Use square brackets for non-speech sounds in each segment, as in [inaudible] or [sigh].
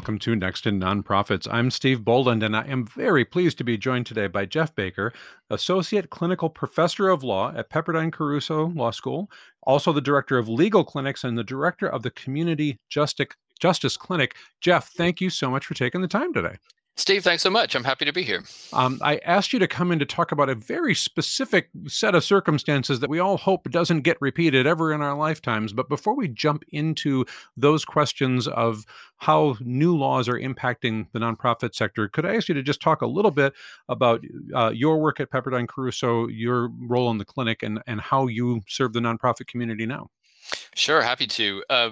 welcome to Next in Nonprofits. I'm Steve Boland, and I am very pleased to be joined today by Jeff Baker, Associate Clinical Professor of Law at Pepperdine Caruso Law School, also the Director of Legal Clinics and the Director of the Community Justice, Justice Clinic. Jeff, thank you so much for taking the time today. Steve, thanks so much. I'm happy to be here. Um, I asked you to come in to talk about a very specific set of circumstances that we all hope doesn't get repeated ever in our lifetimes. But before we jump into those questions of how new laws are impacting the nonprofit sector, could I ask you to just talk a little bit about uh, your work at Pepperdine Caruso, your role in the clinic, and, and how you serve the nonprofit community now? Sure, happy to. Uh,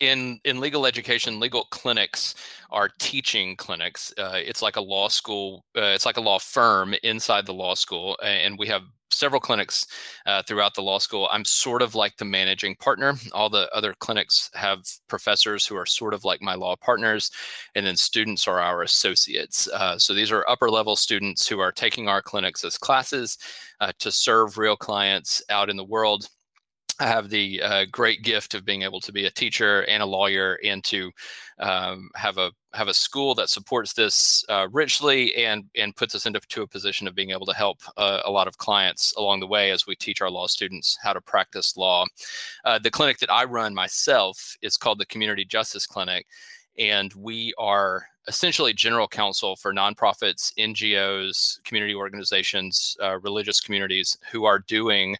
in in legal education, legal clinics are teaching clinics. Uh, it's like a law school. Uh, it's like a law firm inside the law school, and we have several clinics uh, throughout the law school. I'm sort of like the managing partner. All the other clinics have professors who are sort of like my law partners, and then students are our associates. Uh, so these are upper level students who are taking our clinics as classes uh, to serve real clients out in the world I have the uh, great gift of being able to be a teacher and a lawyer, and to um, have a have a school that supports this uh, richly and and puts us into to a position of being able to help uh, a lot of clients along the way as we teach our law students how to practice law. Uh, the clinic that I run myself is called the Community Justice Clinic, and we are essentially general counsel for nonprofits, NGOs, community organizations, uh, religious communities who are doing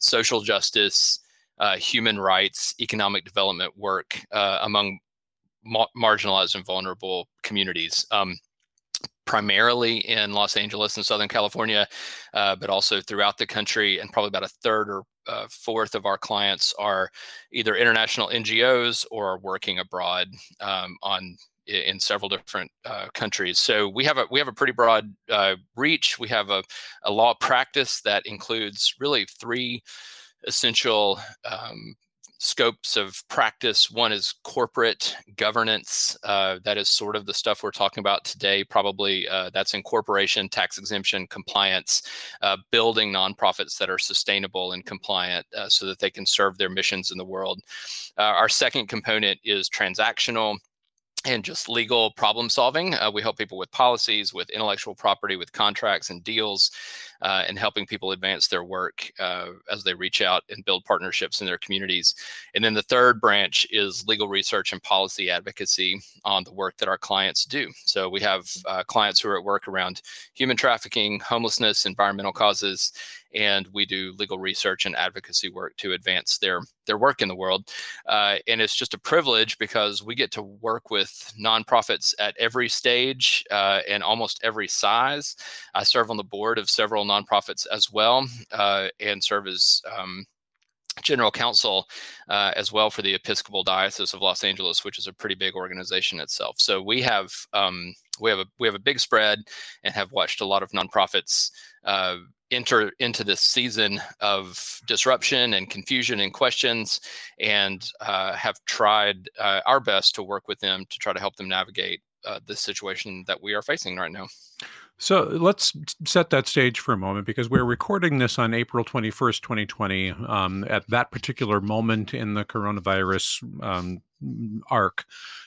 social justice, uh, human rights, economic development work uh, among ma- marginalized and vulnerable communities. Um, primarily in Los Angeles and Southern California, uh, but also throughout the country. And probably about a third or uh, fourth of our clients are either international NGOs or working abroad um, on in several different uh, countries. So we have a we have a pretty broad uh, reach. We have a, a law practice that includes really three essential um, scopes of practice. One is corporate governance. Uh, that is sort of the stuff we're talking about today. Probably uh, that's incorporation, tax exemption, compliance, uh, building nonprofits that are sustainable and compliant uh, so that they can serve their missions in the world. Uh, our second component is transactional and just legal problem solving. Uh, we help people with policies, with intellectual property, with contracts and deals, uh, and helping people advance their work uh, as they reach out and build partnerships in their communities. And then the third branch is legal research and policy advocacy on the work that our clients do. So we have uh, clients who are at work around human trafficking, homelessness, environmental causes, and we do legal research and advocacy work to advance their their work in the world. Uh, and it's just a privilege because we get to work with nonprofits at every stage uh, and almost every size. I serve on the board of several nonprofits as well, uh, and serve as um, general counsel uh, as well for the Episcopal Diocese of Los Angeles, which is a pretty big organization itself. So we have um, we have a we have a big spread and have watched a lot of nonprofits uh, enter into this season of disruption and confusion and questions, and uh, have tried uh, our best to work with them to try to help them navigate uh, the situation that we are facing right now. So let's set that stage for a moment because we're recording this on April 21st, 2020, um, at that particular moment in the coronavirus um, arc.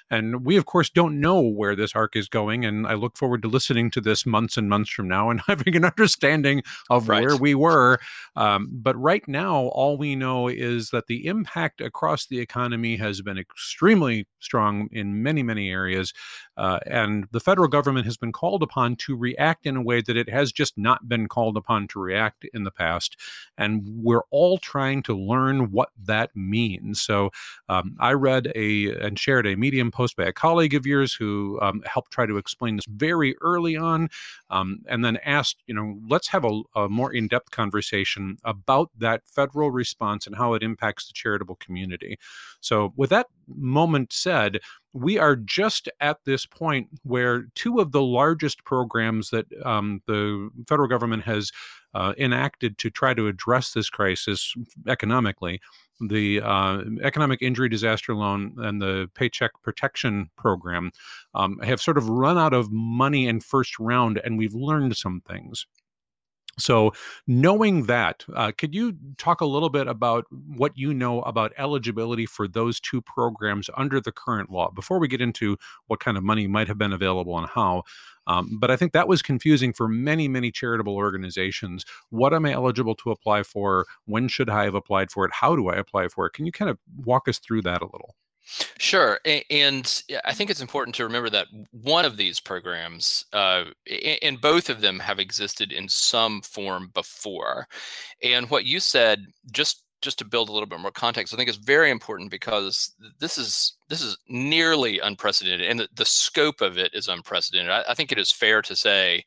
And we, of course, don't know where this arc is going. And I look forward to listening to this months and months from now and [laughs] having an understanding of right. where we were. Um, but right now, all we know is that the impact across the economy has been extremely strong in many, many areas. Uh, and the federal government has been called upon to react in a way that it has just not been called upon to react in the past. And we're all trying to learn what that means. So um, I read a and shared a Medium post by a colleague of yours who um, helped try to explain this very early on, um, and then asked, you know, let's have a, a more in depth conversation about that federal response and how it impacts the charitable community. So, with that moment said, we are just at this point where two of the largest programs that um, the federal government has uh, enacted to try to address this crisis economically the uh, economic injury disaster loan and the paycheck protection program um, have sort of run out of money in first round and we've learned some things So, knowing that, uh, could you talk a little bit about what you know about eligibility for those two programs under the current law before we get into what kind of money might have been available and how? Um, but I think that was confusing for many, many charitable organizations. What am I eligible to apply for? When should I have applied for it? How do I apply for it? Can you kind of walk us through that a little? Sure, and I think it's important to remember that one of these programs, uh, and both of them have existed in some form before. And what you said, just just to build a little bit more context, I think is very important because this is this is nearly unprecedented, and the, the scope of it is unprecedented. I, I, think it is fair to say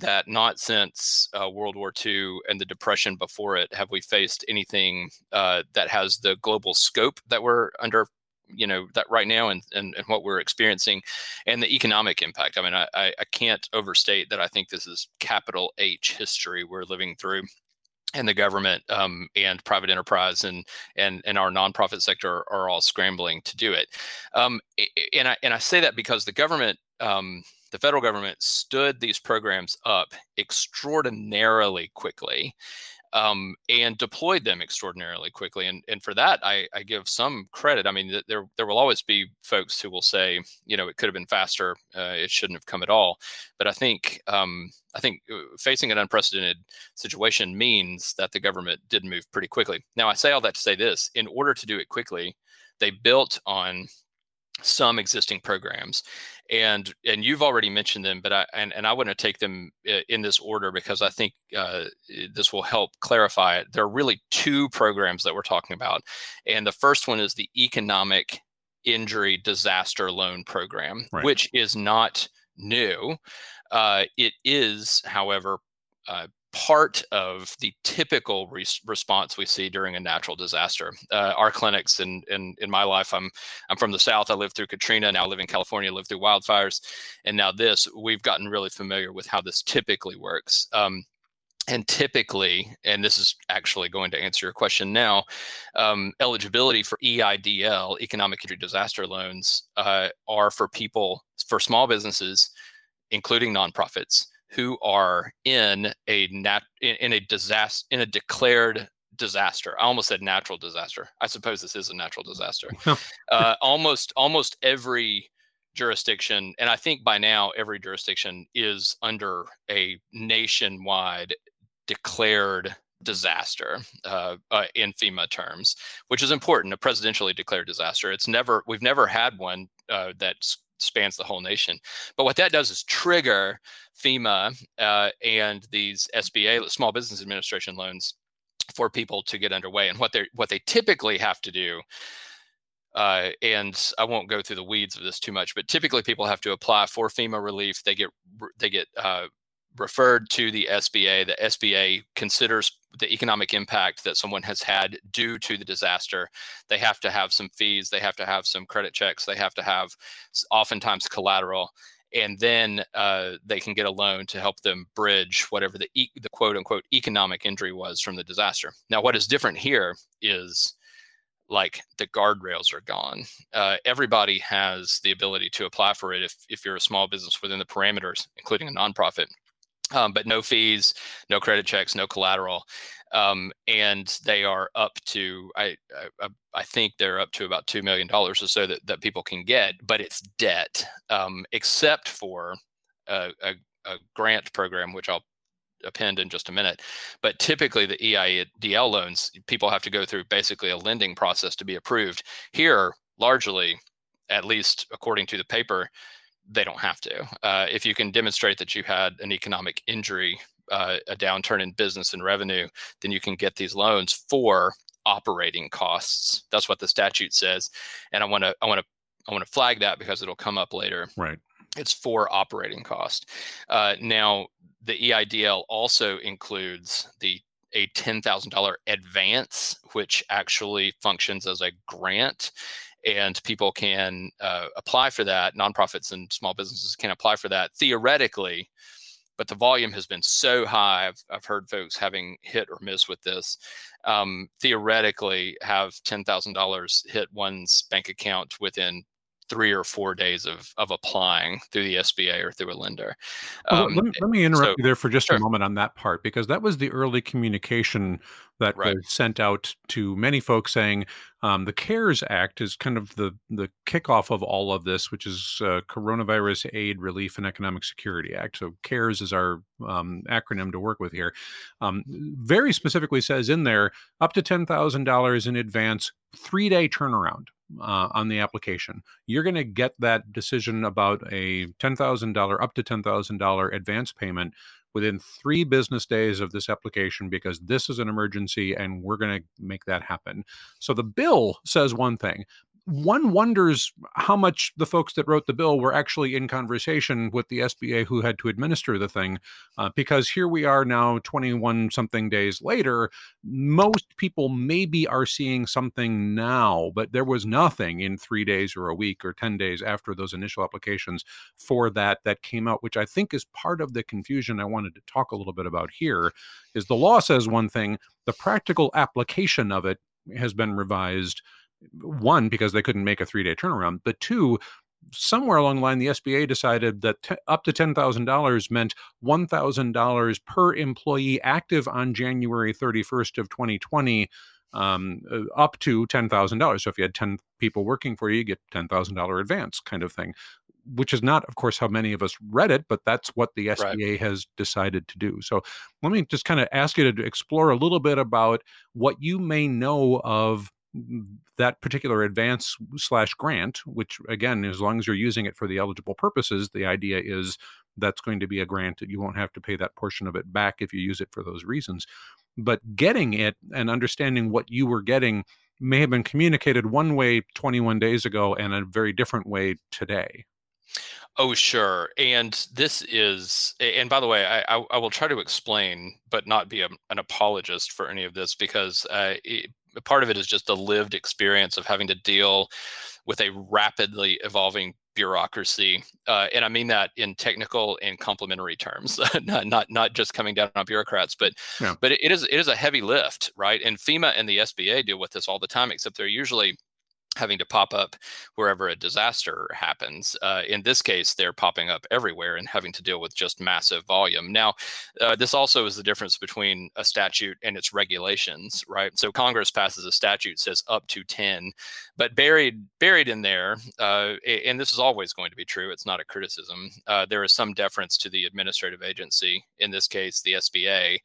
that not since uh, World War II and the Depression before it have we faced anything uh, that has the global scope that we're under you know that right now and, and, and what we're experiencing and the economic impact. I mean I, I can't overstate that i think this is capital h history we're living through and the government um, and private enterprise and and and our nonprofit sector are all scrambling to do it. Um, and i and i say that because the government um, the federal government stood these programs up extraordinarily quickly um, and deployed them extraordinarily quickly. And and for that, I, I give some credit. I mean, there there will always be folks who will say, you know, it could have been faster. Uh, it shouldn't have come at all. But I think um, I think uh, facing an unprecedented situation means that the government did move pretty quickly. Now, I say all that to say this: in order to do it quickly, they built on some existing programs and and you've already mentioned them but i and, and i want to take them in this order because i think uh, this will help clarify it there are really two programs that we're talking about and the first one is the economic injury disaster loan program right. which is not new uh, it is however uh, part of the typical re- response we see during a natural disaster. Uh, our clinics, and in, in, in my life, I'm I'm from the South. I lived through Katrina. Now I live in California. Lived through wildfires, and now this. We've gotten really familiar with how this typically works. Um, and typically, and this is actually going to answer your question now, um, eligibility for EIDL, economic disaster loans, uh, are for people for small businesses, including nonprofits who are in a nat in, in a disaster in a declared disaster. I almost said natural disaster. I suppose this is a natural disaster. [laughs] uh, almost almost every jurisdiction, and I think by now every jurisdiction is under a nationwide declared disaster uh, uh, in FEMA terms, which is important. A presidentially declared disaster. It's never we've never had one uh, that's spans the whole nation. But what that does is trigger FEMA uh, and these SBA, Small Business Administration loans, for people to get underway. And what they what they typically have to do. Uh, and I won't go through the weeds of this too much, but typically people have to apply for FEMA relief. They get they get uh, referred to the SBA. The SBA considers the economic impact that someone has had due to the disaster. They have to have some fees, they have to have some credit checks, they have to have oftentimes collateral. And then uh, they can get a loan to help them bridge whatever the, e- the quote unquote economic injury was from the disaster. Now, what is different here is like the guardrails are gone. Uh, everybody has the ability to apply for it if, if you're a small business within the parameters, including a nonprofit um, but no fees, no credit checks, no collateral. Um, and they are up to I, I, I think they're up to about two million dollars or so that, that people can get, but it's debt, um, except for a, a, a, grant program, which I'll append in just a minute. But typically, the EIDL loans, people have to go through basically a lending process to be approved. Here, largely, at least according to the paper, they don't have to. Uh, if you can demonstrate that you had an economic injury, uh, a downturn in business and revenue, then you can get these loans for operating costs. That's what the statute says, and I want to I want to I want to flag that because it'll come up later. Right. It's for operating cost. Uh, now, the EIDL also includes the a $10,000 advance, which actually functions as a grant and people can uh, apply for that. Nonprofits and small businesses can apply for that theoretically, but the volume has been so high. I've, I've heard folks having hit or miss with this. Um, theoretically, have ten thousand dollars hit one's bank account within three or four days of of applying through the SBA or through a lender. Well, let, Um, me, let me interrupt so- you there for just sure. a moment on that part because that was the early communication that Right. was sent out to many folks saying um, the CARES Act is kind of the the kickoff of all of this, which is uh, Coronavirus Aid, Relief, and Economic Security Act. So CARES is our um, acronym to work with here. Um, very specifically says in there up to ten thousand dollars in advance, three day turnaround uh, on the application you're going to get that decision about a $10,000 up to $10,000 advance payment within 3 business days of this application because this is an emergency and we're going to make that happen. So the bill says one thing. One wonders how much the folks that wrote the bill were actually in conversation with the SBA who had to administer the thing, uh, because here we are now, 21 something days later, most people maybe are seeing something now, but there was nothing in three days or a week or 10 days after those initial applications for that that came out, which I think is part of the confusion I wanted to talk a little bit about here. Is the law says one thing, the practical application of it has been revised. One, because they couldn't make a three day turnaround, but two, somewhere along the line, the SBA decided that t- up to $10,000 meant $1,000 per employee active on January 31st of 2020 um, uh, up to $10,000. So if you had 10 people working for you, you get $10,000 advance kind of thing, which is not, of course, how many of us read it, but that's what the SBA has decided to do. So let me just kind of ask you to explore a little bit about what you may know of that particular advance slash grant, which again, as long as you're using it for the eligible purposes, the idea is that's going to be a grant that you won't have to pay that portion of it back if you use it for those reasons. But getting it and understanding what you were getting may have been communicated one way 21 days ago and a very different way today. Oh, sure. And this is, and by the way, I, I, I will try to explain, but not be a, an apologist for any of this because uh, it, part of it is just the lived experience of having to deal with a rapidly evolving bureaucracy, uh, and I mean that in technical and complimentary terms, [laughs] not not not just coming down on bureaucrats, but Yeah. but it is it is a heavy lift, right? And FEMA and the SBA deal with this all the time, except they're usually having to pop up wherever a disaster happens. Uh, in this case, they're popping up everywhere and having to deal with just massive volume. Now, uh, this also is the difference between a statute and its regulations, right? So Congress passes a statute says up to 10, but buried buried in there, uh, and this is always going to be true. It's not a criticism. Uh, there is some deference to the administrative agency, in this case, the SBA,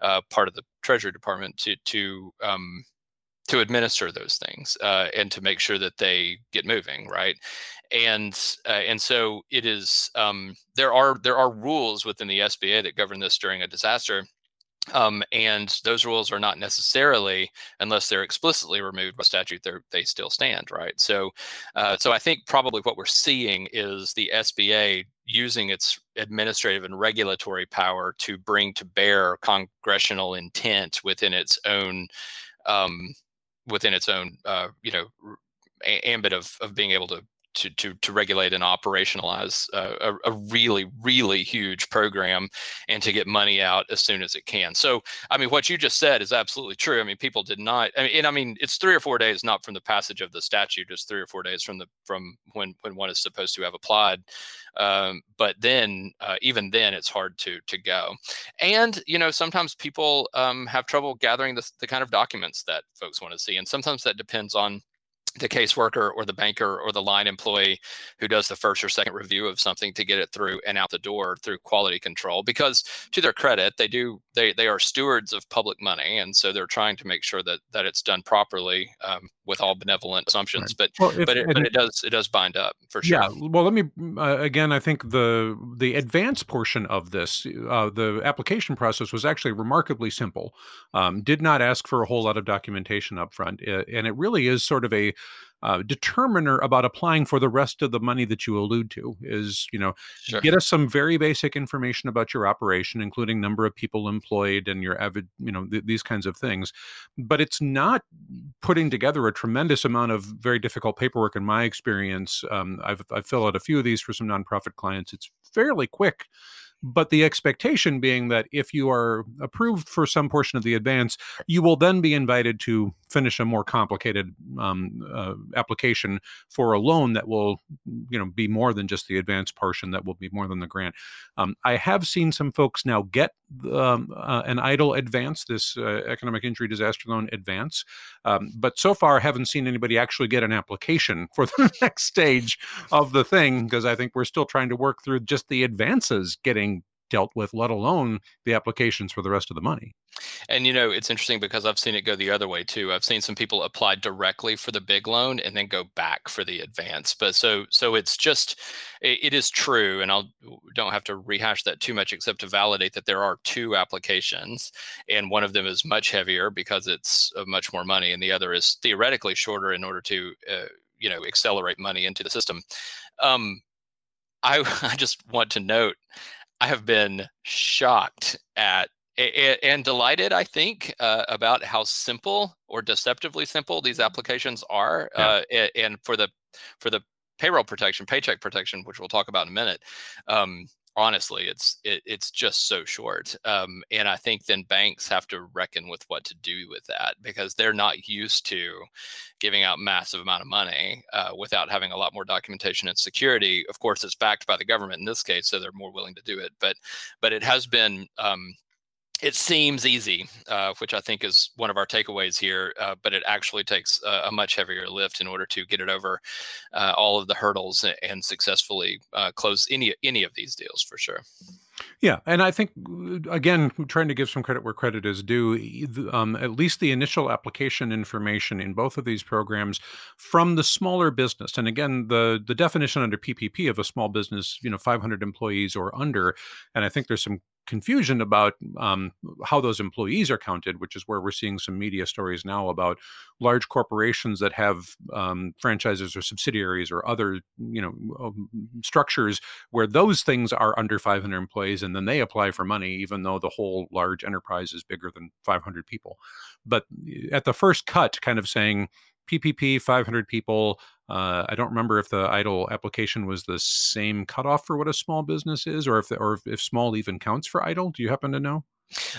uh, part of the Treasury Department, to to um, to administer those things uh, and to make sure that they get moving right? And uh, and so it is um, there are there are rules within the SBA that govern this during a disaster um, and those rules are not necessarily unless they're explicitly removed by statute they they still stand right? So uh, so I think probably what we're seeing is the SBA using its administrative and regulatory power to bring to bear congressional intent within its own um, within its own uh, you know ambit of of being able to to to, to regulate and operationalize a, a really really huge program and to get money out as soon as it can. So I mean, what you just said is absolutely true. I mean, people did not. I mean, and I mean, it's three or four days not from the passage of the statute, just three or four days from the from when when one is supposed to have applied. Um, but then uh, even then, it's hard to to go. And you know, sometimes people um, have trouble gathering the, the kind of documents that folks want to see, and sometimes that depends on the caseworker or the banker or the line employee who does the first or second review of something to get it through and out the door through quality control because to their credit they do they they are stewards of public money and so they're trying to make sure that that it's done properly um, with all benevolent assumptions but Well, if, but it, but it does it does bind up for sure Yeah, well, let me uh, again. I think the the advance portion of this, uh, the application process was actually remarkably simple. Um, did not ask for a whole lot of documentation up front, and it really is sort of a uh, determiner about applying for the rest of the money that you allude to. Is you know sure get us some very basic information about your operation, including number of people employed and your avid, you know, th- these kinds of things. But it's not putting together a tremendous amount of very difficult paperwork. In my experience, um, I've I've filled out a few of these for some nonprofit clients. It's fairly quick but the expectation being that if you are approved for some portion of the advance, you will then be invited to finish a more complicated um, uh, application for a loan that will, you know, be more than just the advance portion. That will be more than the grant. Um, I have seen some folks now get um, uh, an EIDL advance, this uh, economic injury disaster loan advance, um, but so far haven't seen anybody actually get an application for [laughs] the next stage of the thing because I think we're still trying to work through just the advances getting dealt with, let alone the applications for the rest of the money. And you know, it's interesting because I've seen it go the other way too. I've seen some people apply directly for the big loan and then go back for the advance. But so so it's just it, it is true, and I'll don't have to rehash that too much except to validate that there are two applications, and one of them is much heavier because it's much more money, and the other is theoretically shorter in order to uh, you know accelerate money into the system. Um, I [laughs] I just want to note I have been shocked at and delighted, I think, uh, about how simple or deceptively simple these applications are. Yeah. Uh, and for the for the payroll protection, paycheck protection, which we'll talk about in a minute, um, honestly, it's it, it's just so short. Um, and I think then banks have to reckon with what to do with that because they're not used to giving out massive amount of money uh, without having a lot more documentation and security. Of course, it's backed by the government in this case, so they're more willing to do it. But but it has been um, it seems easy, uh, which I think is one of our takeaways here, uh, but it actually takes a, a, much heavier lift in order to get it over uh, all of the hurdles and successfully uh, close any any of these deals for sure. Yeah, and I think uh, again, trying to give some credit where credit is due. Um, at least the initial application information in both of these programs from the smaller business, and again, the the definition under PPP of a small business, you know, 500 employees or under, and I think there's some confusion about um, how those employees are counted, which is where we're seeing some media stories now about large corporations that have um, franchises or subsidiaries or other you know um, structures where those things are under 500 employees, and then they apply for money, even though the whole large enterprise is bigger than 500 people. But at the first cut, kind of saying PPP, 500 people. Uh, I don't remember if the EIDL application was the same cutoff for what a small business is, or if the, or if small even counts for EIDL. Do you happen to know?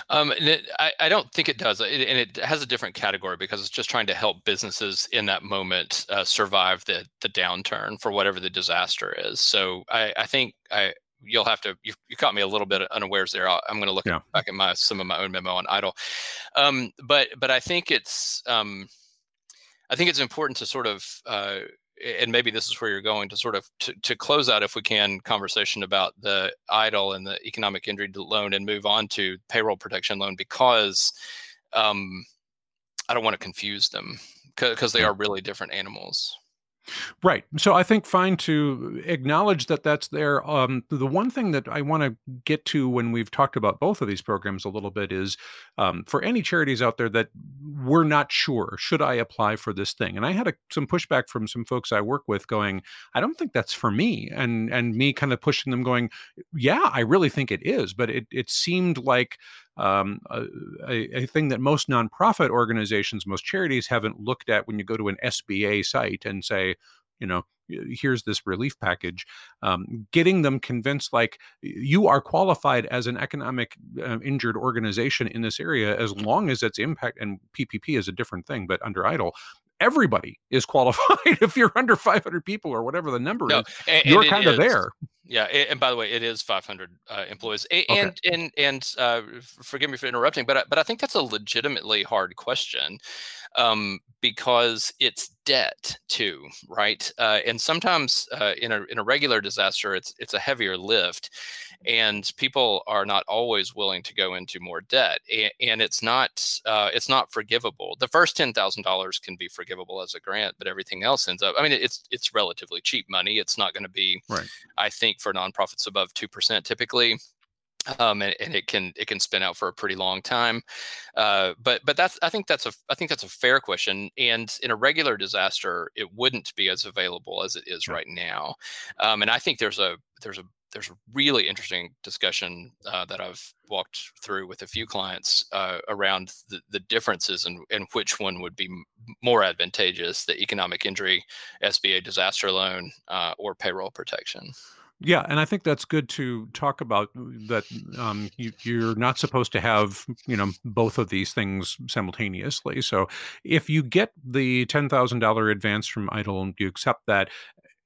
Um, it, I, I, don't think it does, it, and it has a different category because it's just trying to help businesses in that moment uh, survive the the downturn for whatever the disaster is. So I, I think I you'll have to you, you caught me a little bit unawares there. i am going to look yeah. back at my some of my own memo on EIDL, um, but but I think it's um, I think it's important to sort of, uh, and maybe this is where you're going to sort of to, to close out, if we can, conversation about the EIDL and the economic injury loan, and move on to payroll protection loan because um, I don't want to confuse them because they are really different animals. Right. So I think fine to acknowledge that that's there. Um, the one thing that I want to get to when we've talked about both of these programs a little bit is um, for any charities out there that we're not sure, should I apply for this thing? And I had a, some pushback from some folks I work with going, I don't think that's for me. And, and me kind of pushing them going, yeah, I really think it is. But it, it seemed like um, a, a, thing that most nonprofit organizations, most charities haven't looked at when you go to an SBA site and say, you know, here's this relief package. Um, getting them convinced like you are qualified as an economic uh, injured organization in this area as long as its impact and ppp is a different thing but under EIDL, everybody is [laughs] qualified if you're under 500 people or whatever the number no, is. and, you're kind of there yeah and by the way it is 500 uh, employees and okay. and and uh, forgive me for interrupting but but i think that's a legitimately hard question um, because it's debt too, right? Uh, and sometimes uh, in a in a regular disaster, it's it's a heavier lift, and people are not always willing to go into more debt, and, and it's not uh, it's not forgivable. The first ten thousand dollars can be forgivable as a grant, but everything else ends up. I mean, it's it's relatively cheap money. It's not going to be, right. I think, for nonprofits above two percent typically um, and, and, it can it can spin out for a pretty long time. Uh, but but that's I think that's a I think that's a fair question. And in a regular disaster, it wouldn't be as available as it is right now. Um, and I think there's a there's a there's a really interesting discussion uh, that I've walked through with a few clients uh, around the, the differences and in, in, which one would be more advantageous: the economic injury, SBA disaster loan, uh, or payroll protection. Yeah, and I think that's good to talk about that um, you, you're not supposed to have, you know, both of these things simultaneously. So if you get the $10,000 advance from and you accept that,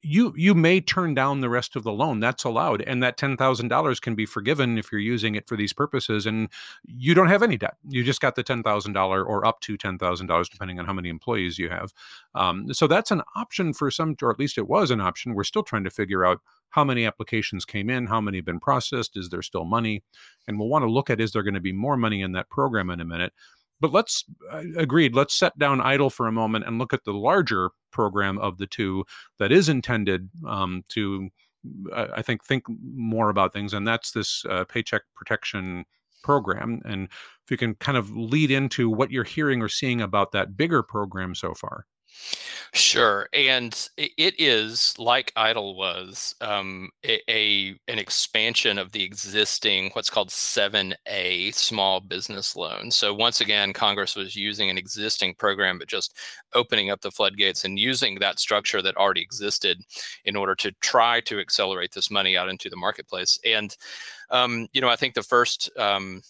you you may turn down the rest of the loan that's allowed and that $10,000 can be forgiven if you're using it for these purposes and you don't have any debt. You just got the $10,000 or up to $10,000 depending on how many employees you have. Um, so that's an option for some or at least it was an option. We're still trying to figure out how many applications came in how many have been processed is there still money? And we'll want to look at is there going to be more money in that program in a minute but let's uh, agreed. Let's set down EIDL for a moment and look at the larger program of the two that is intended um, to, uh, I think, think more about things, and that's this uh, paycheck protection program. And if you can kind of lead into what you're hearing or seeing about that bigger program so far. Sure, and it is like EIDL was um, a, a, an expansion of the existing what's called 7A small business loan. So once again, Congress was using an existing program, but just opening up the floodgates and using that structure that already existed in order to try to accelerate this money out into the marketplace. And um, you know, I think the first um,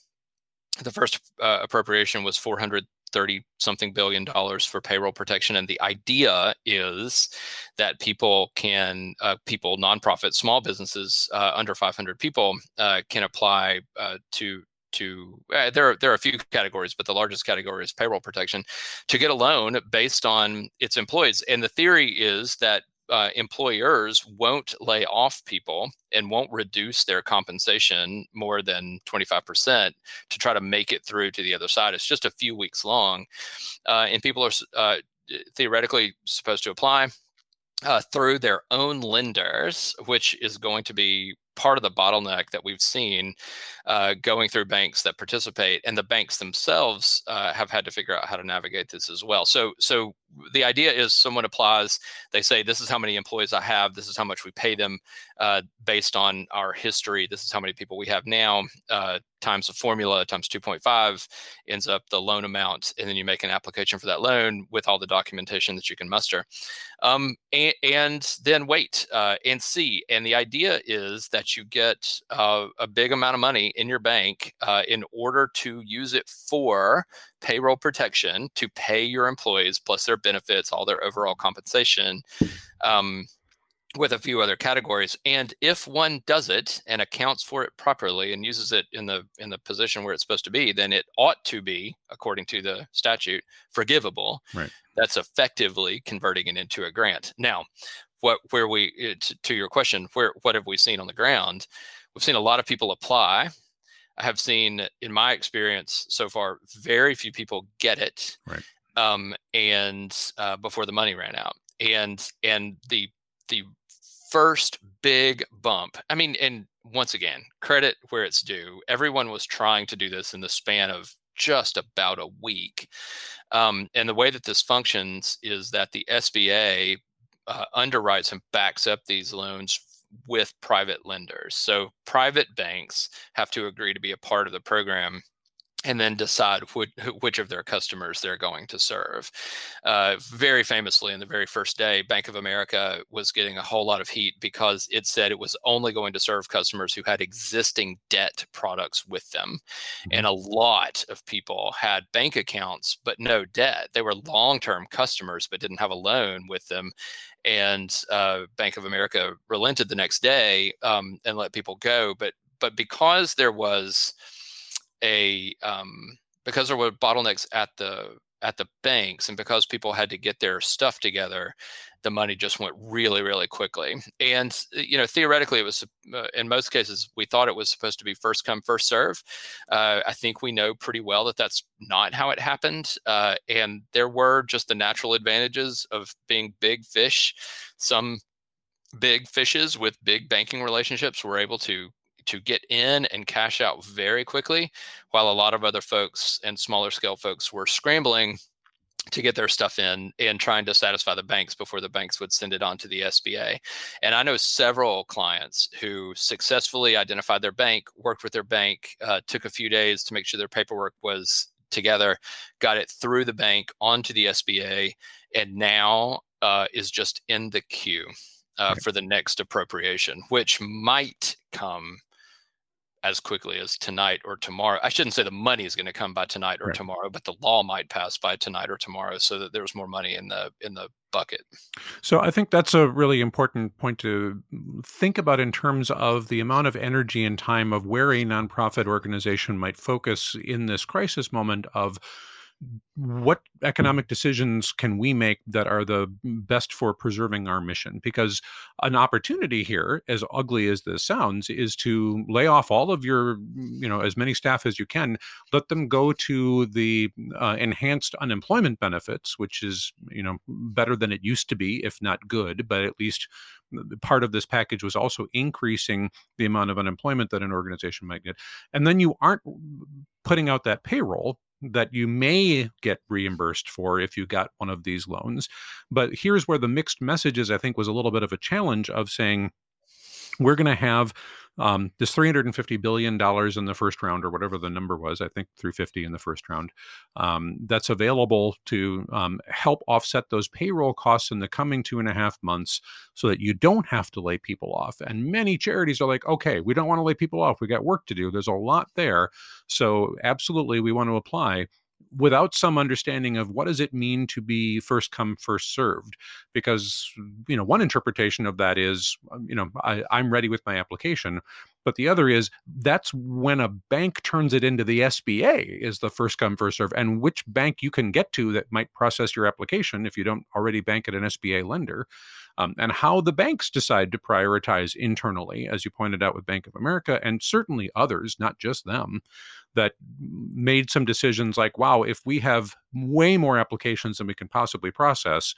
the first uh, appropriation was 400 30 something billion dollars for payroll protection and the idea is that people can uh, people nonprofit small businesses uh, under 500 people uh, can apply uh, to to uh, there are there are a few categories but the largest category is payroll protection to get a loan based on its employees. And the theory is that uh, employers won't lay off people and won't reduce their compensation more than 25% to try to make it through to the other side. It's just a few weeks long. Uh, and people are uh, theoretically supposed to apply uh, through their own lenders, which is going to be part of the bottleneck that we've seen uh, going through banks that participate, and the banks themselves uh, have had to figure out how to navigate this as well. So, so the idea is someone applies, they say, this is how many employees I have, this is how much we pay them uh, based on our history, this is how many people we have now, uh, times the formula times 2.5 ends up the loan amount. And then you make an application for that loan with all the documentation that you can muster. Um, and, and, then wait uh, and see. And the idea is that you get uh, a big amount of money in your bank uh, in order to use it for payroll protection to pay your employees plus their benefits, all their overall compensation, um, with a few other categories. And if one does it and accounts for it properly and uses it in the in the position where it's supposed to be, then it ought to be, according to the statute, forgivable. Right. That's effectively converting it into a grant. Now, what where we to, to your question, where what have we seen on the ground? We've seen a lot of people apply I have seen in my experience so far, very few people get it. Right. Um, and uh, before the money ran out, and and the the first big bump. I mean, and once again, credit where it's due. Everyone was trying to do this in the span of just about a week. Um, and the way that this functions is that the SBA uh, underwrites and backs up these loans with private lenders. So private banks have to agree to be a part of the program and then decide which, which of their customers they're going to serve. Uh, very famously, in the very first day, Bank of America was getting a whole lot of heat because it said it was only going to serve customers who had existing debt products with them. Mm-hmm. And a lot of people had bank accounts, but no debt. They were long term customers, but didn't have a loan with them and uh, Bank of America relented the next day um, and let people go. But but because there was a um, because there were bottlenecks at the at the banks and because people had to get their stuff together the money just went really really quickly. And uh, you know theoretically it was uh, in most cases we thought it was supposed to be first come first serve. Uh, i think we know pretty well that that's not how it happened uh, and there were just the natural advantages of being big fish. Some big fishes with big banking relationships were able to to get in and cash out very quickly, while a lot of other folks and smaller scale folks were scrambling to get their stuff in and trying to satisfy the banks before the banks would send it on to the SBA. And I know several clients who successfully identified their bank, worked with their bank, uh, took a few days to make sure their paperwork was together, got it through the bank onto the SBA, and now uh, is just in the queue uh, for the next appropriation, which might come as quickly as tonight or tomorrow. I shouldn't say the money is going to come by tonight or right. tomorrow, but the law might pass by tonight or tomorrow, so that there's more money in the in the bucket. So I think that's a really important point to think about in terms of the amount of energy and time of where a nonprofit organization might focus in this crisis moment of what economic decisions can we make that are the best for preserving our mission? Because an opportunity here, as ugly as this sounds, is to lay off all of your, you know, as many staff as you can, let them go to the uh, enhanced unemployment benefits, which is, you know, better than it used to be, if not good, but at least part of this package was also increasing the amount of unemployment that an organization might get. And then you aren't putting out that payroll that you may get reimbursed for if you got one of these loans. But here's where the mixed messages, I think, was a little bit of a challenge of saying, we're going to have um, this 350 billion dollars in the first round or whatever the number was i think 350 in the first round um, that's available to um, help offset those payroll costs in the coming two and a half months so that you don't have to lay people off. And many charities are like okay we don't want to lay people off. We got work to do. There's a lot there. So absolutely we want to apply without some understanding of what does it mean to be first come first served because you know one interpretation of that is um, you know I, i'm ready with my application but the other is that's when a bank turns it into the sba is the first come first serve and which bank you can get to that might process your application if you don't already bank at an sba lender um, and how the banks decide to prioritize internally as you pointed out with bank of america and certainly others not just them that made some decisions like, wow, if we have way more applications than we can possibly process,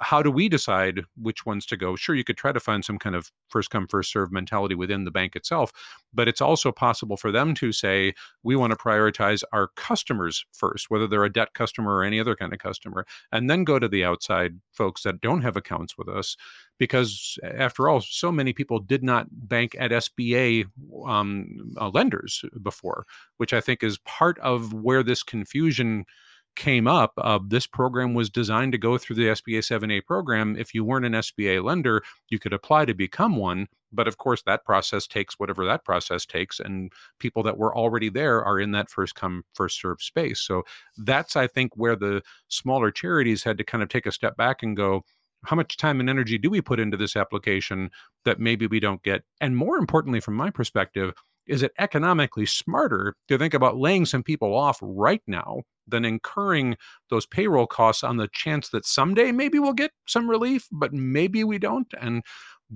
how do we decide which ones to go? Sure, you could try to find some kind of first come, first serve mentality within the bank itself, but it's also possible for them to say, we want to prioritize our customers first, whether they're a debt customer or any other kind of customer, and then go to the outside folks that don't have accounts with us. Because after all, so many people did not bank at SBA um, uh, lenders before, which I think is part of where this confusion came up, uh, this program was designed to go through the SBA 7A program. If you weren't an SBA lender, you could apply to become one. But of course, that process takes whatever that process takes. And people that were already there are in that first come, first serve space. So that's, I think, where the smaller charities had to kind of take a step back and go, how much time and energy do we put into this application that maybe we don't get? And more importantly, from my perspective, is it economically smarter to think about laying some people off right now than incurring those payroll costs on the chance that someday maybe we'll get some relief, but maybe we don't? And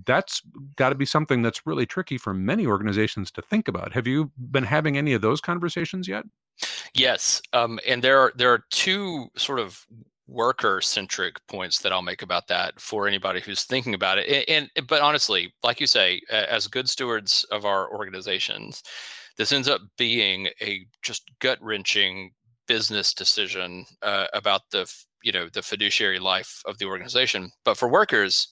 that's got to be something that's really tricky for many organizations to think about. Have you been having any of those conversations yet? Yes, um, and there are there are two sort of worker centric points that I'll make about that for anybody who's thinking about it. And, and, but honestly, like you say, as good stewards of our organizations, this ends up being a just gut wrenching business decision uh, about the you know the fiduciary life of the organization. But for workers,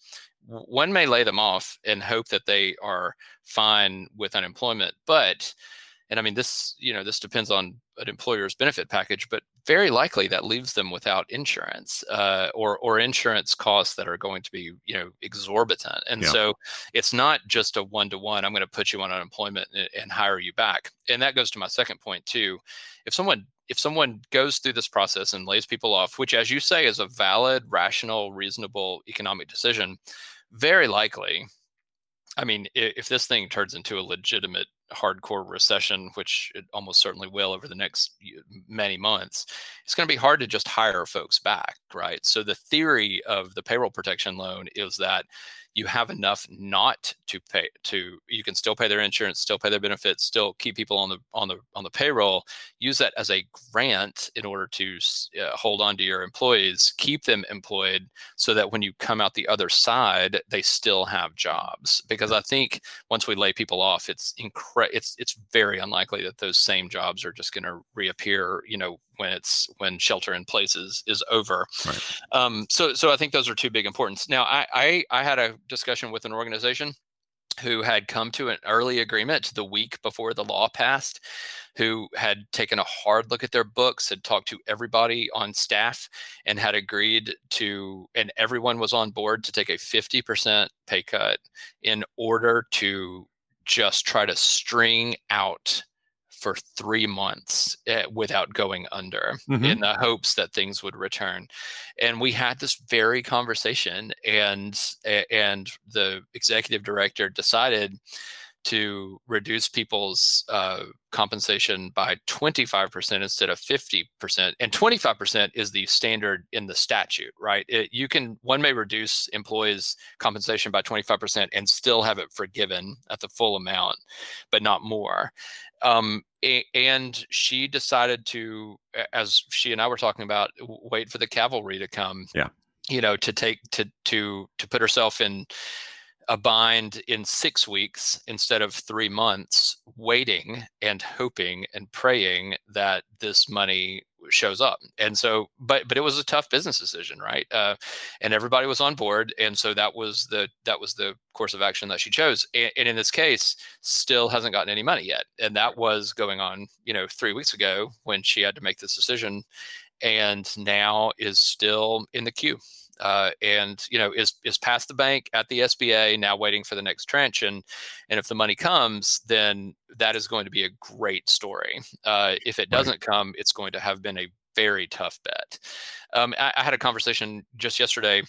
one may lay them off and hope that they are fine with unemployment, but and I mean this you know this depends on an employer's benefit package, but very likely that leaves them without insurance uh, or or insurance costs that are going to be you know exorbitant. And yeah. so it's not just a one to one. I'm going to put you on unemployment and, and hire you back. And that goes to my second point too. If someone if someone goes through this process and lays people off, which as you say is a valid, rational, reasonable economic decision, very likely I mean, if this thing turns into a legitimate hardcore recession, which it almost certainly will over the next many months, it's going to be hard to just hire folks back, right? So the theory of the payroll protection loan is that you have enough not to pay to you can still pay their insurance still pay their benefits still keep people on the on the on the payroll use that as a grant in order to uh, hold on to your employees keep them employed so that when you come out the other side they still have jobs. Because i think once we lay people off it's incre- it's it's very unlikely that those same jobs are just going to reappear you know when it's when shelter in place is, is over. Right. Um, so so I think those are two big importance. Now I, I I had a discussion with an organization who had come to an early agreement the week before the law passed, who had taken a hard look at their books, had talked to everybody on staff, and had agreed to, and everyone was on board to take a 50% pay cut in order to just try to string out for three months uh, without going under mm-hmm. in the hopes that things would return and we had this very conversation and and the executive director decided to reduce people's uh, compensation by 25% instead of 50%. And 25% is the standard in the statute, right? It, you can, one may reduce employees' compensation by 25% and still have it forgiven at the full amount, but not more. Um, and she decided to, as she and I were talking about, wait for the cavalry to come. Yeah. You know, to take to to to put herself in a bind in six weeks instead of three months, waiting and hoping and praying that this money shows up. And so, but but it was a tough business decision, right? Uh, and everybody was on board, and so that was the that was the course of action that she chose. And, and in this case, still hasn't gotten any money yet, and that was going on, you know, three weeks ago when she had to make this decision, and now is still in the queue uh, and you know is is past the bank at the SBA now waiting for the next tranche and and if the money comes then that is going to be a great story uh, if it doesn't right. come it's going to have been a very tough bet um, I, I, had a conversation just yesterday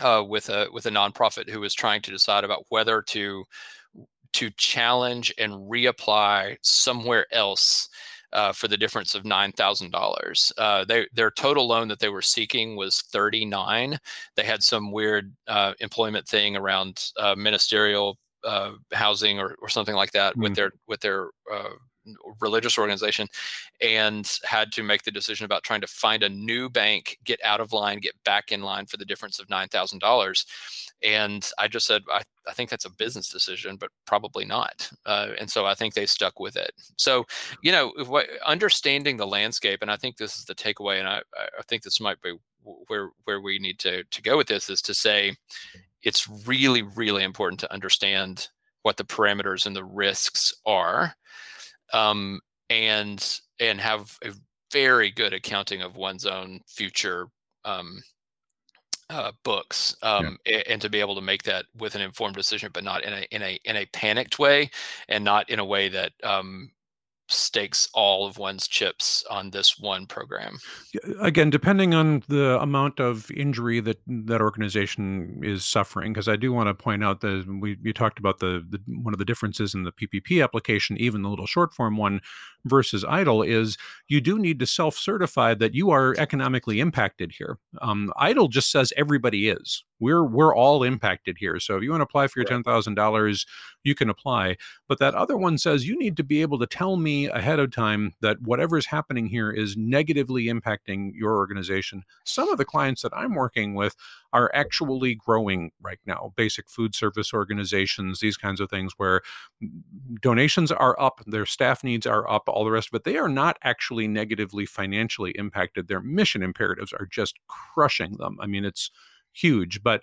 uh, with a with a nonprofit who was trying to decide about whether to to challenge and reapply somewhere else uh, for the difference of nine thousand uh, dollars. Their total loan that they were seeking was thirty nine. They had some weird uh, employment thing around uh, ministerial uh, housing or, or something like that mm with their with their uh, religious organization and had to make the decision about trying to find a new bank, get out of line, get back in line for the difference of $9,000. And I just said, I, I think that's a business decision, but probably not. Uh, and so I think they stuck with it. So, you know, what, understanding the landscape, and I think this is the takeaway, and I, I think this might be where where we need to to go with this is to say it's really really important to understand what the parameters and the risks are um, and and have a very good accounting of one's own future um, uh, books um, yeah. and to be able to make that with an informed decision, but not in a in a in a panicked way, and not in a way that um, stakes all of one's chips on this one program. Again, depending on the amount of injury that that organization is suffering, because I do want to point out that we you talked about the, the one of the differences in the PPP application, even the little short form one versus EIDL, is you do need to self certify that you are economically impacted here. Um, EIDL just says everybody is we're we're all impacted here. So if you want to apply for your ten thousand dollars, you can apply. But that other one says you need to be able to tell me ahead of time that whatever is happening here is negatively impacting your organization. Some of the clients that I'm working with are actually growing right now. Basic food service organizations, these kinds of things where donations are up, their staff needs are up, all the rest of it. They are not actually negatively financially impacted. Their mission imperatives are just crushing them. I mean, it's huge but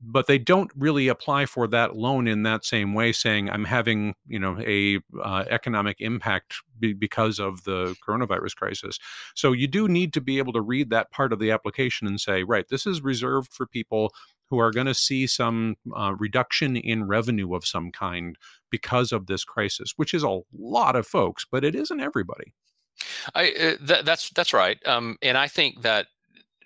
but they don't really apply for that loan in that same way saying i'm having you know a uh, economic impact be- because of the coronavirus crisis. So you do need to be able to read that part of the application and say right this is reserved for people who are going to see some uh, reduction in revenue of some kind because of this crisis which is a lot of folks but it isn't everybody. I, uh, th- that's that's right um, and i think that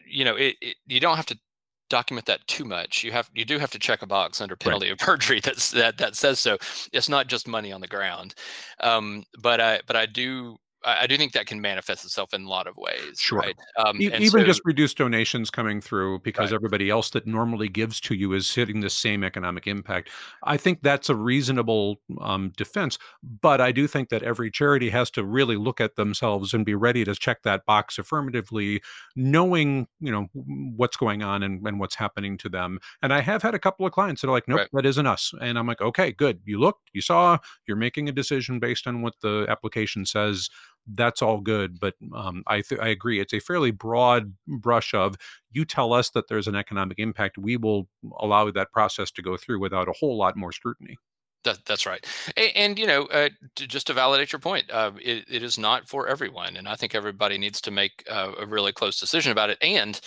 you know it, it, you don't have to document that too much. You have you do have to check a box under penalty right. of [laughs] perjury that's that that says so. It's not just money on the ground, um, but I but I do I do think that can manifest itself in a lot of ways. Sure. Right? Um, e- even so, just reduced donations coming through because right. everybody else that normally gives to you is hitting the same economic impact. I think that's a reasonable um, defense. But I do think that every charity has to really look at themselves and be ready to check that box affirmatively, knowing you know what's going on and, and what's happening to them. And I have had a couple of clients that are like, nope, right. that isn't us. And I'm like, okay, good. You looked, you saw, you're making a decision based on what the application says that's all good. But um, I th- I agree. It's a fairly broad brush of you tell us that there's an economic impact, we will allow that process to go through without a whole lot more scrutiny. That, that's right. And, and you know, uh, to, just to validate your point, uh, it, it is not for everyone. And I think everybody needs to make uh, a really close decision about it. And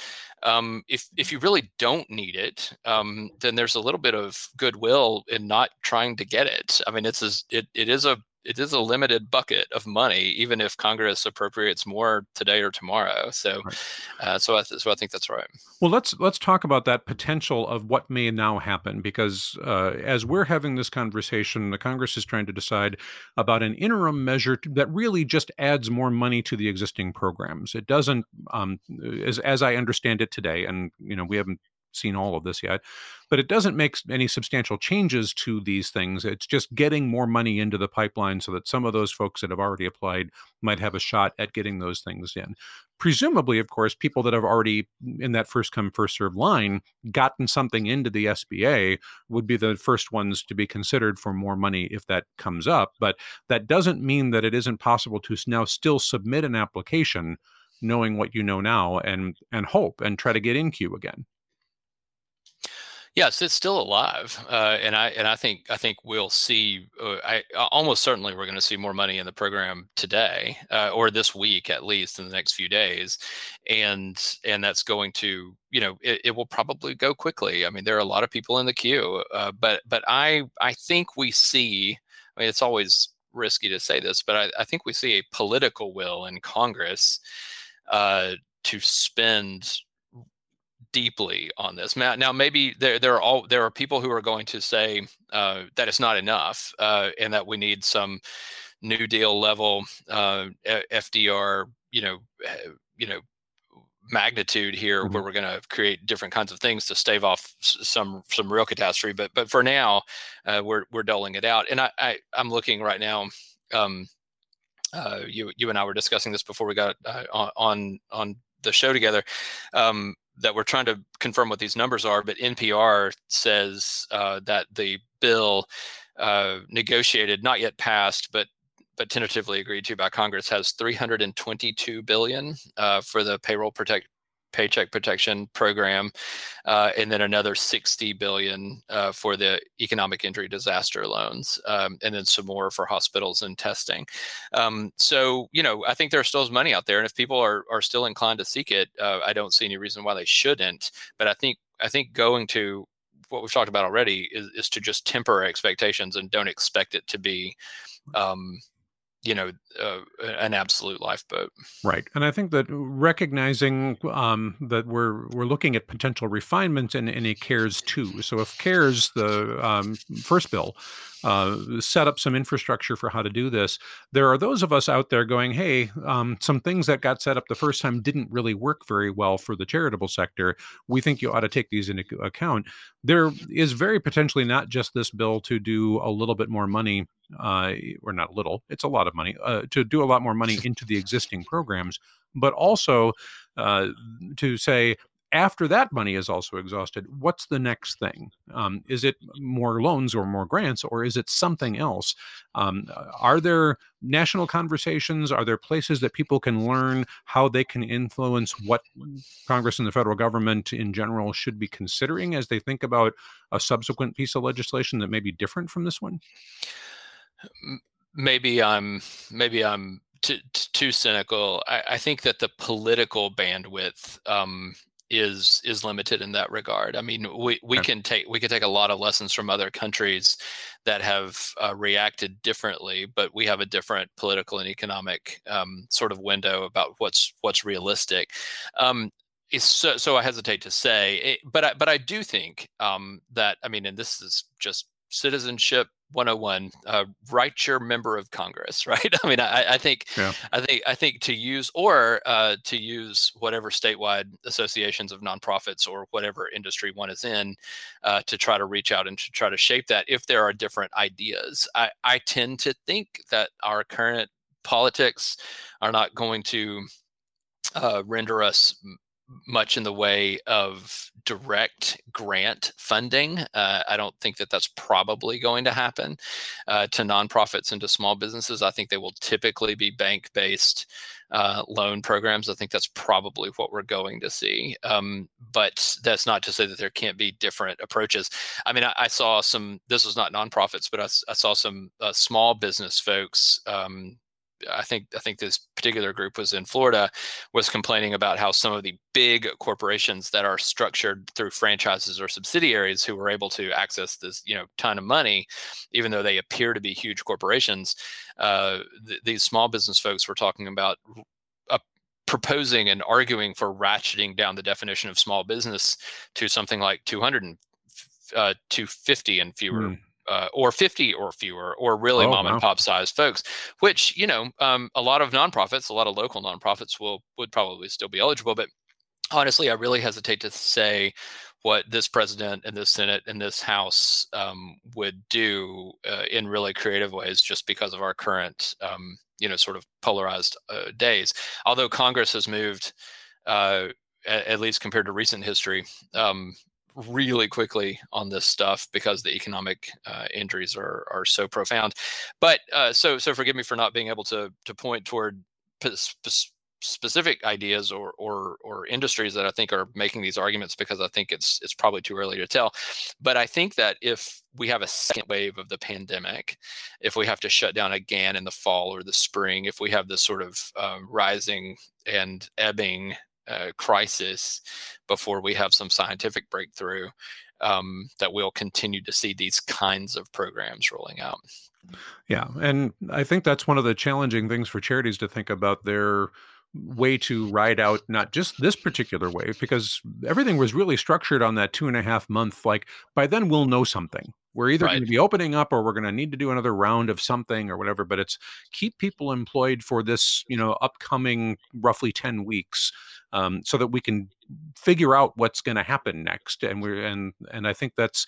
um, if, if you really don't need it, um, then there's a little bit of goodwill in not trying to get it. I mean, it's a, it, it is a it is a limited bucket of money, even if Congress appropriates more today or tomorrow. So, right. uh, so I th- so I think that's right. Well, let's let's talk about that potential of what may now happen, because uh, as we're having this conversation, the Congress is trying to decide about an interim measure that really just adds more money to the existing programs. It doesn't, um, as as I understand it today, and you know we haven't seen all of this yet, but it doesn't make any substantial changes to these things. It's just getting more money into the pipeline so that some of those folks that have already applied might have a shot at getting those things in. Presumably, of course, people that have already mm, in that first come, first serve line gotten something into the SBA would be the first ones to be considered for more money if that comes up. But that doesn't mean that it isn't possible to now still submit an application knowing what you know now and and hope and try to get in queue again. Yes, it's still alive, uh, and I and I think I think we'll see. Uh, I almost certainly we're going to see more money in the program today uh, or this week at least in the next few days, and and that's going to you know it, it will probably go quickly. I mean, there are a lot of people in the queue, uh, but but I I think we see. I mean, it's always risky to say this, but I, I think we see a political will in Congress uh, to spend deeply on this. Now, now maybe there there are all there are people who are going to say uh, that it's not enough uh, and that we need some New Deal level uh, FDR, you know, eh, you know, magnitude here mm-hmm. where we're going to create different kinds of things to stave off some some real catastrophe. But but for now, uh, we're we're doling it out. And I, I am looking right now. Um, uh, you you and I were discussing this before we got uh, on on the show together. Um, that we're trying to confirm what these numbers are, but NPR says uh, that the bill uh, negotiated, not yet passed, but but tentatively agreed to by Congress, has 322 billion uh, for the payroll protect Paycheck Protection Program, uh, and then another 60 billion uh, for the economic injury disaster loans, um, and then some more for hospitals and testing. Um, so, you know, I think there still money out there, and if people are are still inclined to seek it, uh, I don't see any reason why they shouldn't. But I think I think going to what we've talked about already is, is to just temper expectations and don't expect it to be um, you know uh, an absolute lifeboat right and i think that recognizing um, that we're we're looking at potential refinements in, in a CARES too. so if CARES the um, first bill uh, set up some infrastructure for how to do this. There are those of us out there going, hey, um, some things that got set up the first time didn't really work very well for the charitable sector. We think you ought to take these into account. There is very potentially not just this bill to do a little bit more money, uh, or not a little, it's a lot of money, uh, to do a lot more money into the existing programs, but also uh, to say, after that money is also exhausted, what's the next thing? Um, is it more loans or more grants, or is it something else? Um, are there national conversations? Are there places that people can learn how they can influence what Congress and the federal government in general should be considering as they think about a subsequent piece of legislation that may be different from this one? Maybe I'm maybe I'm too, too cynical. I, I, think that the political bandwidth um, is is limited in that regard. I mean, we, we can take we can take a lot of lessons from other countries that have uh, reacted differently, but we have a different political and economic um, sort of window about what's what's realistic. Um, so, so I hesitate to say, it, but I, but I do think um, that I mean, and this is just citizenship 101 uh, write your member of congress [laughs] right i mean i, I think yeah. i think i think to use or uh, to use whatever statewide associations of nonprofits or whatever industry one is in uh, to try to reach out and to try to shape that if there are different ideas i, I tend to think that our current politics are not going to uh, render us much in the way of direct grant funding. Uh, I don't think that that's probably going to happen uh, to nonprofits and to small businesses. I think they will typically be bank based uh, loan programs. I think that's probably what we're going to see. Um, but that's not to say that there can't be different approaches. I mean, I, I saw some, this was not nonprofits, but I, I saw some uh, small business folks. Um, I think I think this particular group was in Florida, was complaining about how some of the big corporations that are structured through franchises or subsidiaries who were able to access this you know ton of money, even though they appear to be huge corporations, uh, th- these small business folks were talking about uh, proposing and arguing for ratcheting down the definition of small business to something like 200 and uh, 250 and fewer mm uh, or 50 or fewer, or really oh, mom wow. and pop size folks, which, you know, um, a lot of nonprofits, a lot of local nonprofits will would probably still be eligible. But honestly, I really hesitate to say what this president and this Senate and this House um, would do uh, in really creative ways just because of our current, um, you know, sort of polarized uh, days. Although Congress has moved, uh, at, at, least compared to recent history, um, really quickly on this stuff because the economic uh, injuries are are so profound. But uh, so so forgive me for not being able to to point toward p- sp- specific ideas or or or industries that I think are making these arguments because I think it's it's probably too early to tell. But I think that if we have a second wave of the pandemic, if we have to shut down again in the fall or the spring, if we have this sort of uh, rising and ebbing uh, crisis before we have some scientific breakthrough um, that we'll continue to see these kinds of programs rolling out. Yeah, and I think that's one of the challenging things for charities to think about their way to ride out not just this particular wave because everything was really structured on that two and a half month like by then we'll know something we're either right. going to be opening up or we're going to need to do another round of something or whatever but it's keep people employed for this you know upcoming roughly 10 weeks um, so that we can figure out what's going to happen next and we're and and i think that's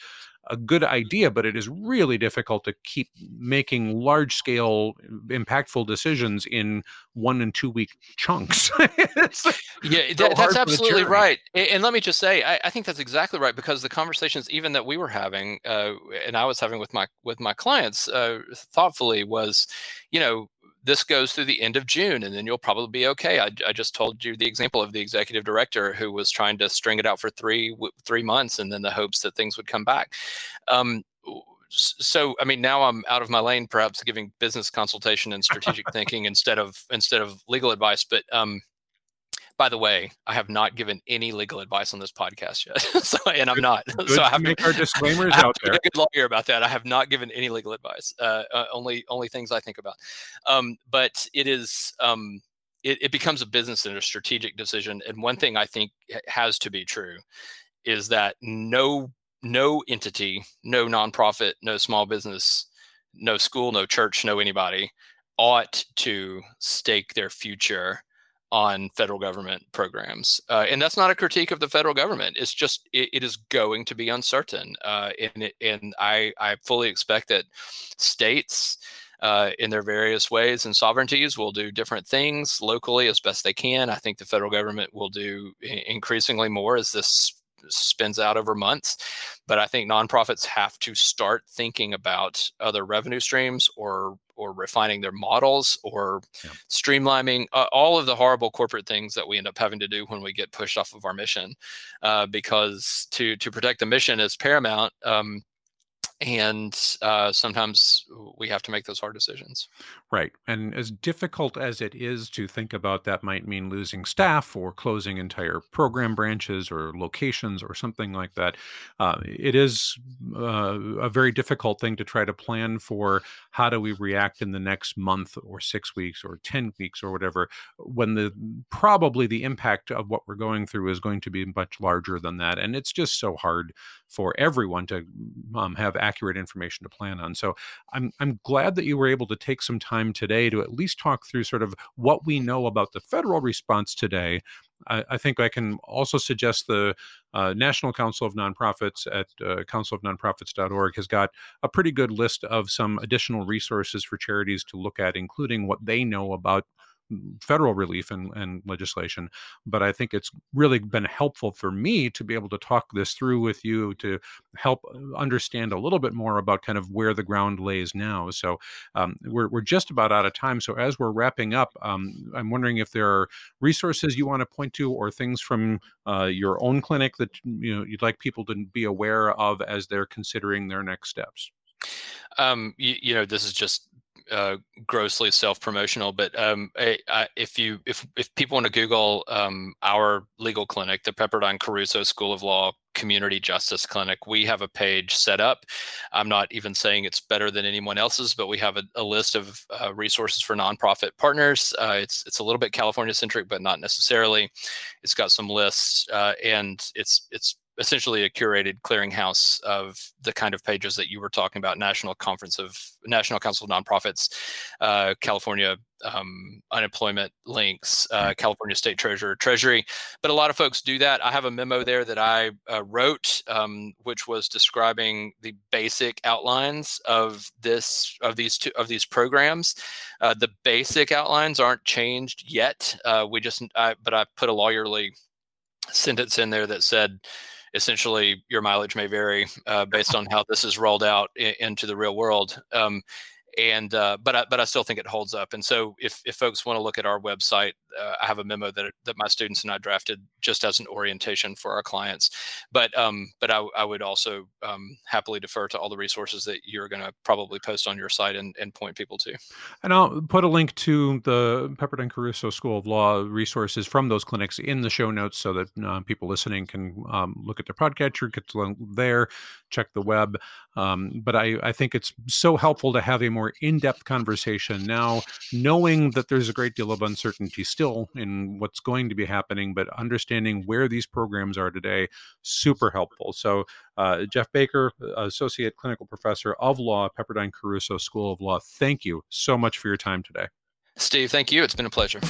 a good idea, but it is really difficult to keep making large scale, impactful decisions in one and two week chunks. [laughs] yeah, that, that's absolutely right. And let me just say, I, I, think that's exactly right because the conversations even that we were having, uh, and I was having with my with my clients, uh, thoughtfully was, you know, this goes through the end of June, and then you'll probably be okay. I, I, just told you the example of the executive director who was trying to string it out for three three months, and then the hopes that things would come back. Um, so, I mean, now I'm out of my lane, perhaps giving business consultation and strategic thinking instead of instead of legal advice. But um, by the way, I have not given any legal advice on this podcast yet, [laughs] so, and I'm not. [laughs] Good so I have to make our disclaimers [laughs] out there. A good lawyer about that. I have not given any legal advice. Uh, uh, only only things I think about. Um, but it is. Um, it, it becomes a business and a strategic decision. And one thing I think has to be true is that no no entity, no nonprofit, no small business, no school, no church, no anybody ought to stake their future on federal government programs. Uh, and that's not a critique of the federal government. It's just it, it is going to be uncertain. Uh, and it, and I, I fully expect that states uh, in their various ways and sovereignties will do different things locally as best they can. I think the federal government will do increasingly more as this spins out over months. But I think nonprofits have to start thinking about other revenue streams or or refining their models or yeah. streamlining uh, all of the horrible corporate things that we end up having to do when we get pushed off of our mission uh, because to to protect the mission is paramount um, and uh, sometimes we have to make those hard decisions. Right. And as difficult as it is to think about, that might mean losing staff or closing entire program branches or locations or something like that. Uh, it is uh, a very difficult thing to try to plan for how do we react in the next month or six weeks or 10 weeks or whatever, when the probably the impact of what we're going through is going to be much larger than that. And it's just so hard for everyone to um, have accurate information to plan on. So I'm I'm glad that you were able to take some time today to at least talk through sort of what we know about the federal response today. I, I think I can also suggest the uh, National Council of Nonprofits at uh, councilofnonprofits.org has got a pretty good list of some additional resources for charities to look at, including what they know about federal relief and, and legislation. But I think it's really been helpful for me to be able to talk this through with you to help uh, understand a little bit more about kind of where the ground lays now. So um, we're, we're just about out of time. So as we're wrapping up, um, I'm wondering if there are resources you want to point to or things from uh, your own clinic that you know you'd like people to be aware of as they're considering their next steps. Um, you, you know, this is just uh, grossly self-promotional, but um, I, I, if you if if people want to Google um, our legal clinic, the Pepperdine Caruso School of Law Community Justice Clinic, we have a page set up. I'm not even saying it's better than anyone else's, but we have a, a list of uh, resources for nonprofit partners. Uh, it's it's a little bit California centric, but not necessarily. It's got some lists, uh, and it's it's essentially a curated clearinghouse of the kind of pages that you were talking about national conference of national council of nonprofits uh, california um, unemployment links uh, california state treasurer treasury. But a lot of folks do that. I have a memo there that i uh, wrote um, which was describing the basic outlines of this of these two of these programs. Uh, the basic outlines aren't changed yet. Uh, we just I, but i put a lawyerly sentence in there that said essentially your mileage may vary uh, based on how this is rolled out I- into the real world. Um, and uh, but I, but I still think it holds up. And so if if folks want to look at our website, uh, I have a memo that that my students and I drafted just as an orientation for our clients. But um, but I, I would also um, happily defer to all the resources that you're going to probably post on your site and, and point people to. And I'll put a link to the Pepperdine Caruso School of Law resources from those clinics in the show notes so that uh, people listening can um, look at their podcatcher, get to there, check the web. Um, but I, I think it's so helpful to have a more in depth conversation now, knowing that there's a great deal of uncertainty still in what's going to be happening, but understanding where these programs are today, super helpful. So, uh, Jeff Baker, Associate Clinical Professor of Law, Pepperdine Caruso School of Law, thank you so much for your time today. Steve, thank you. It's been a pleasure.